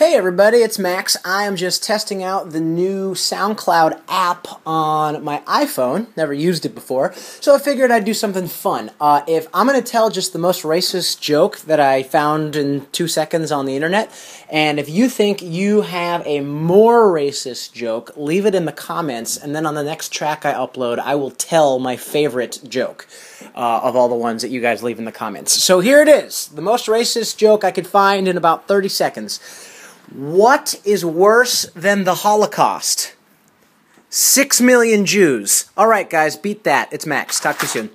Hey everybody, it's Max. I am just testing out the new SoundCloud app on my iPhone. Never used it before, so I figured I'd do something fun. Uh, if I'm going to tell just the most racist joke that I found in two seconds on the internet, and if you think you have a more racist joke, leave it in the comments, and then on the next track I upload, I will tell my favorite joke uh, of all the ones that you guys leave in the comments. So here it is the most racist joke I could find in about 30 seconds. What is worse than the Holocaust? Six million Jews. All right, guys, beat that. It's Max. Talk to you soon.